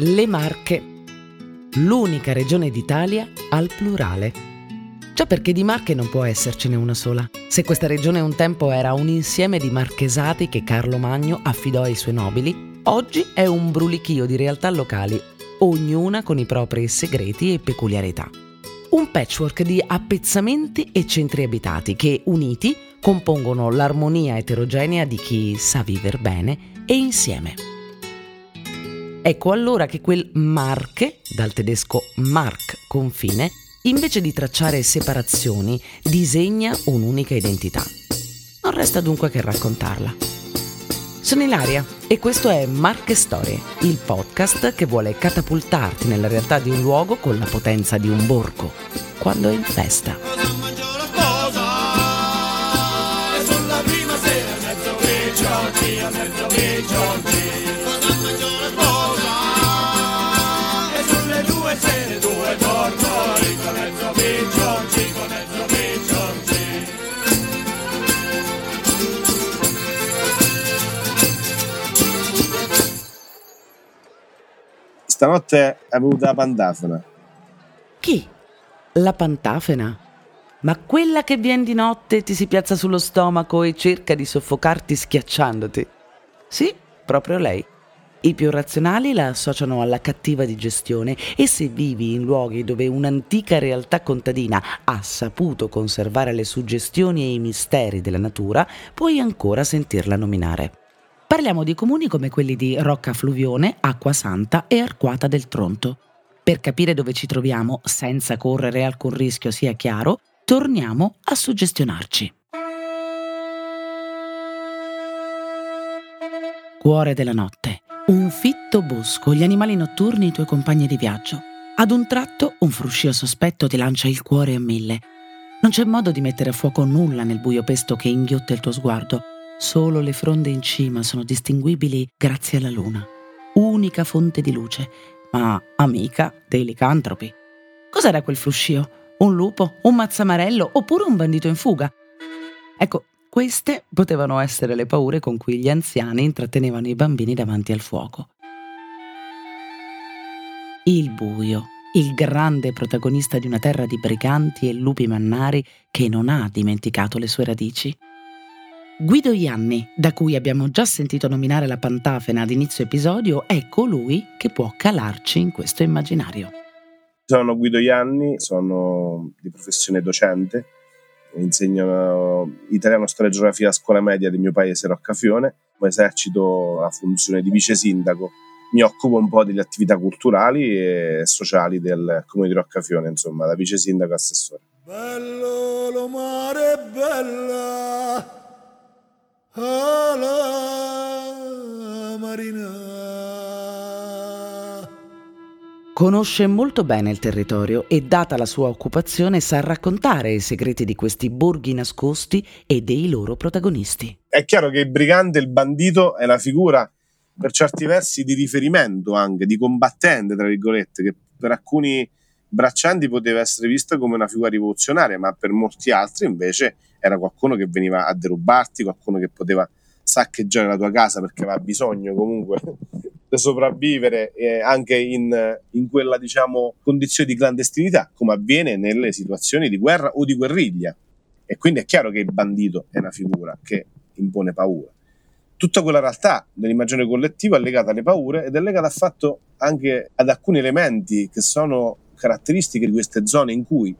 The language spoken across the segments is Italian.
le Marche, l'unica regione d'Italia al plurale. Già perché di Marche non può essercene una sola. Se questa regione un tempo era un insieme di marchesati che Carlo Magno affidò ai suoi nobili, oggi è un brulichio di realtà locali, ognuna con i propri segreti e peculiarità. Un patchwork di appezzamenti e centri abitati che, uniti, compongono l'armonia eterogenea di chi sa vivere bene e insieme. Ecco allora che quel Marche, dal tedesco Mark confine, invece di tracciare separazioni, disegna un'unica identità. Non resta dunque che raccontarla. Sono Ilaria e questo è Marche Storie, il podcast che vuole catapultarti nella realtà di un luogo con la potenza di un borgo, quando è in festa. Stanotte è venuta la pantafena. Chi? La pantafena? Ma quella che viene di notte ti si piazza sullo stomaco e cerca di soffocarti schiacciandoti? Sì, proprio lei. I più razionali la associano alla cattiva digestione e se vivi in luoghi dove un'antica realtà contadina ha saputo conservare le suggestioni e i misteri della natura, puoi ancora sentirla nominare. Parliamo di comuni come quelli di Rocca Fluvione, Acqua Santa e Arquata del Tronto. Per capire dove ci troviamo senza correre alcun rischio sia chiaro, torniamo a suggestionarci. Cuore della notte. Un fitto bosco, gli animali notturni e i tuoi compagni di viaggio. Ad un tratto un fruscio sospetto ti lancia il cuore a mille. Non c'è modo di mettere a fuoco nulla nel buio pesto che inghiotte il tuo sguardo Solo le fronde in cima sono distinguibili grazie alla luna, unica fonte di luce, ma amica dei licantropi. Cos'era quel fruscio? Un lupo? Un mazzamarello? Oppure un bandito in fuga? Ecco, queste potevano essere le paure con cui gli anziani intrattenevano i bambini davanti al fuoco. Il buio, il grande protagonista di una terra di briganti e lupi mannari che non ha dimenticato le sue radici. Guido Ianni, da cui abbiamo già sentito nominare la Pantafena ad inizio episodio, è colui che può calarci in questo immaginario. Sono Guido Ianni, sono di professione docente, insegno italiano, storia e geografia a scuola media del mio paese Roccafione, esercito la funzione di vice sindaco. Mi occupo un po' delle attività culturali e sociali del comune di Roccafione, insomma, da vice sindaco assessore. Bello, lo mare bella! Alla marina. Conosce molto bene il territorio e, data la sua occupazione, sa raccontare i segreti di questi borghi nascosti e dei loro protagonisti. È chiaro che il brigante, il bandito, è la figura per certi versi di riferimento anche, di combattente, tra virgolette, che per alcuni braccianti poteva essere vista come una figura rivoluzionaria, ma per molti altri invece era qualcuno che veniva a derubarti, qualcuno che poteva saccheggiare la tua casa perché aveva bisogno comunque di sopravvivere eh, anche in, in, quella diciamo condizione di clandestinità come avviene nelle situazioni di guerra o di guerriglia. E quindi è chiaro che il bandito è una figura che impone paura. Tutta quella realtà dell'immagine collettiva è legata alle paure ed è legata al fatto anche ad alcuni elementi che sono caratteristiche di queste zone in cui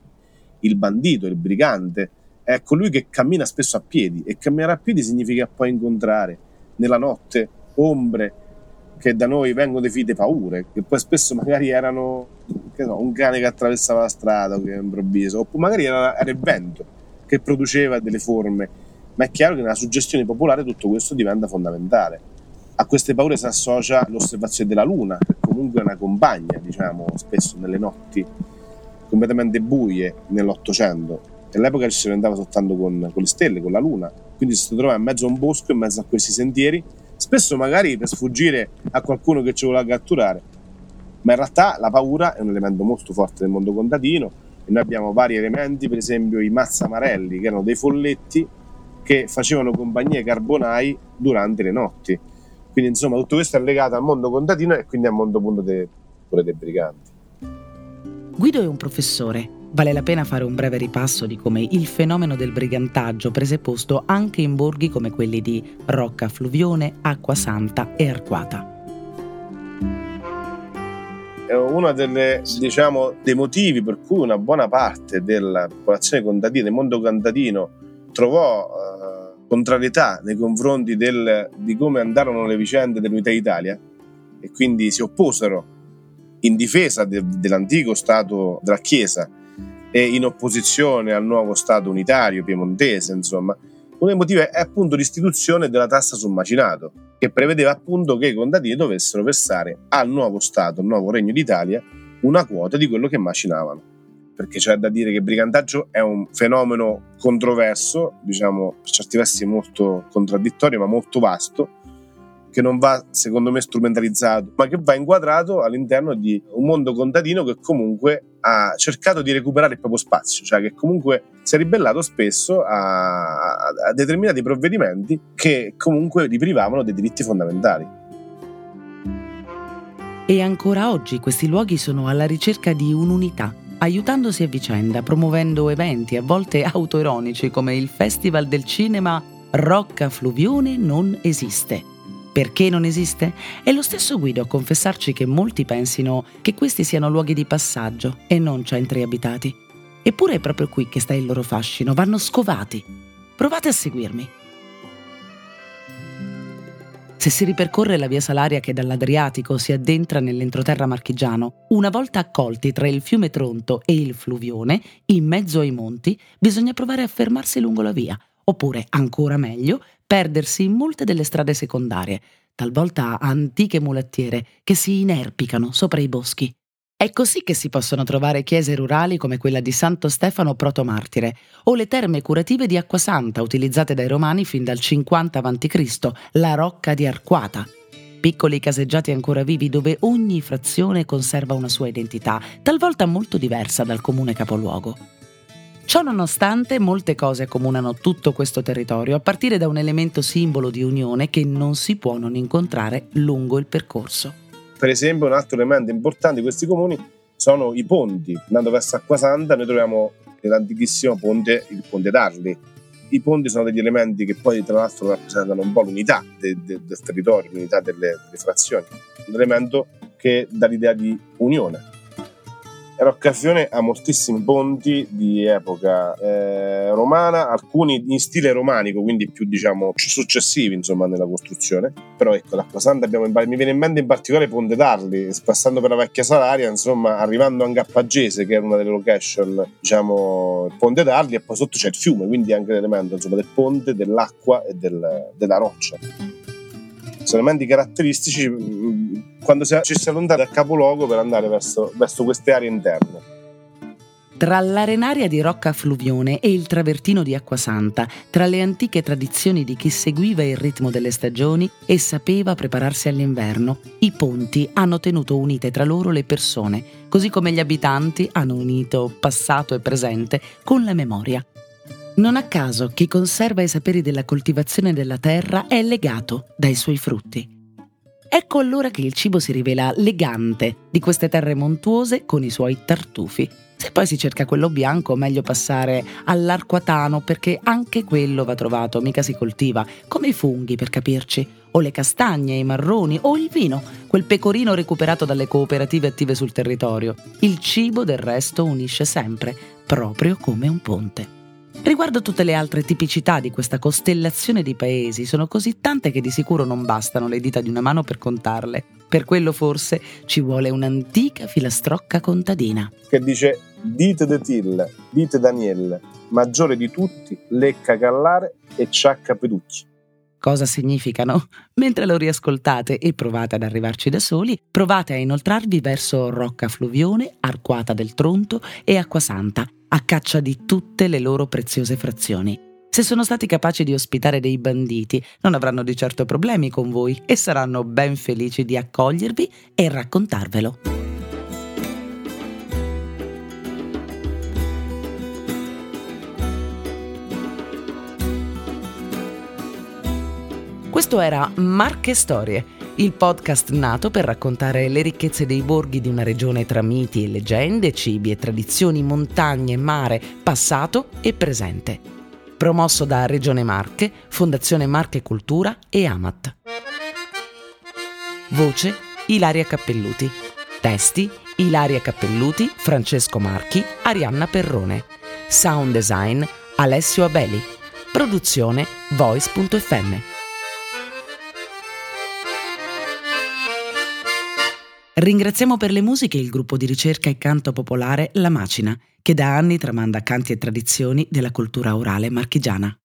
il bandito, il brigante è colui che cammina spesso a piedi e camminare a piedi significa poi incontrare nella notte ombre che da noi vengono definite paure, che poi spesso magari erano so, un cane che attraversava la strada che improvviso, oppure magari era, era il vento che produceva delle forme, ma è chiaro che nella suggestione popolare tutto questo diventa fondamentale. A queste paure si associa l'osservazione della luna, che comunque è una compagna, diciamo, spesso nelle notti completamente buie nell'Ottocento All'epoca ci si andava soltanto con, con, le stelle, con la luna, quindi si trovava in mezzo a un bosco, in mezzo a questi sentieri, spesso magari per sfuggire a qualcuno che ci voleva catturare. Ma in realtà la paura è un elemento molto forte del mondo contadino e noi abbiamo vari elementi, per esempio i mazzamarelli, che erano dei folletti che facevano compagnia ai carbonai durante le notti. Quindi insomma tutto questo è legato al mondo contadino e quindi al mondo appunto dei, dei briganti. Guido è un professore. Vale la pena fare un breve ripasso di come il fenomeno del brigantaggio prese posto anche in borghi come quelli di Rocca Fluvione, Acqua Santa e Arquata. Uno diciamo, dei motivi per cui una buona parte della popolazione contadina, del mondo contadino, trovò uh, contrarietà nei confronti del, di come andarono le vicende dell'Unità d'Italia e quindi si opposero in difesa de, dell'antico Stato della Chiesa e in opposizione al nuovo Stato unitario piemontese, insomma. Uno dei motivi è appunto l'istituzione della tassa sul macinato, che prevedeva appunto che i contadini dovessero versare al nuovo Stato, al nuovo Regno d'Italia, una quota di quello che macinavano. Perché c'è da dire che il brigantaggio è un fenomeno controverso, diciamo per certi versi molto contraddittorio, ma molto vasto, che non va secondo me strumentalizzato, ma che va inquadrato all'interno di un mondo contadino che comunque ha cercato di recuperare il proprio spazio, cioè che comunque si è ribellato spesso a, a determinati provvedimenti che comunque li privavano dei diritti fondamentali. E ancora oggi questi luoghi sono alla ricerca di un'unità, aiutandosi a vicenda, promuovendo eventi a volte autoironici come il Festival del Cinema Rocca Fluvione non esiste perché non esiste? È lo stesso Guido a confessarci che molti pensino che questi siano luoghi di passaggio e non centri abitati. Eppure è proprio qui che sta il loro fascino, vanno scovati. Provate a seguirmi. Se si ripercorre la via Salaria che dall'Adriatico si addentra nell'entroterra marchigiano, una volta accolti tra il fiume Tronto e il Fluvione, in mezzo ai monti, bisogna provare a fermarsi lungo la via, oppure, ancora meglio, perdersi in molte delle strade secondarie, talvolta antiche mulattiere che si inerpicano sopra i boschi. È così che si possono trovare chiese rurali come quella di Santo Stefano Protomartire o le terme curative di Acquasanta utilizzate dai romani fin dal 50 a.C., la Rocca di Arquata. Piccoli caseggiati ancora vivi dove ogni frazione conserva una sua identità, talvolta molto diversa dal comune capoluogo. Ciò nonostante, molte cose accomunano tutto questo territorio, a partire da un elemento simbolo di unione che non si può non incontrare lungo il percorso. Per esempio, un altro elemento importante di questi comuni sono i ponti. Andando verso Acquasanta noi troviamo l'antichissimo ponte, il ponte d'Arli. I ponti sono degli elementi che poi tra l'altro rappresentano un po' l'unità de, de, del territorio, l'unità delle, delle frazioni. Un elemento che dà l'idea di unione Roccafione ha moltissimi ponti di epoca eh, romana, alcuni in stile romanico, quindi più diciamo successivi insomma nella costruzione. Però ecco, l'acqua santa abbiamo in, mi viene in mente in particolare Ponte d'Arli, passando per la vecchia Salaria, insomma, arrivando anche a Pagese, che è una delle location, diciamo, Ponte d'Arli, e poi sotto c'è il fiume, quindi anche l'elemento insomma, del ponte, dell'acqua e del, della roccia sono elementi caratteristici mm, quando ci si allontana dal capoluogo per andare verso, verso queste aree interne. Tra l'arenaria di Rocca Fluvione e il travertino di Acquasanta, tra le antiche tradizioni di chi seguiva il ritmo delle stagioni e sapeva prepararsi all'inverno, i ponti hanno tenuto unite tra loro le persone, così come gli abitanti hanno unito passato e presente con la memoria. Non a caso chi conserva i saperi della coltivazione della terra è legato dai suoi frutti. Ecco allora che il cibo si rivela legante di queste terre montuose con i suoi tartufi. Se poi si cerca quello bianco, meglio passare all'arquatano perché anche quello va trovato, mica si coltiva, come i funghi per capirci, o le castagne, i marroni, o il vino, quel pecorino recuperato dalle cooperative attive sul territorio. Il cibo del resto unisce sempre, proprio come un ponte. Riguardo tutte le altre tipicità di questa costellazione di paesi, sono così tante che di sicuro non bastano le dita di una mano per contarle. Per quello forse ci vuole un'antica filastrocca contadina. Che dice Dite de Till, dite Daniel, maggiore di tutti, lecca Gallare e ciacca Peducci. Cosa significano? Mentre lo riascoltate e provate ad arrivarci da soli, provate a inoltrarvi verso Rocca Fluvione, Arquata del Tronto e Acquasanta a caccia di tutte le loro preziose frazioni. Se sono stati capaci di ospitare dei banditi, non avranno di certo problemi con voi e saranno ben felici di accogliervi e raccontarvelo. Questo era Marche Storie, il podcast nato per raccontare le ricchezze dei borghi di una regione tra miti e leggende, cibi e tradizioni, montagne, mare, passato e presente. Promosso da Regione Marche, Fondazione Marche Cultura e Amat. Voce Ilaria Cappelluti. Testi Ilaria Cappelluti, Francesco Marchi, Arianna Perrone. Sound design Alessio Abeli. Produzione Voice.fm. Ringraziamo per le musiche il gruppo di ricerca e canto popolare La Macina, che da anni tramanda canti e tradizioni della cultura orale marchigiana.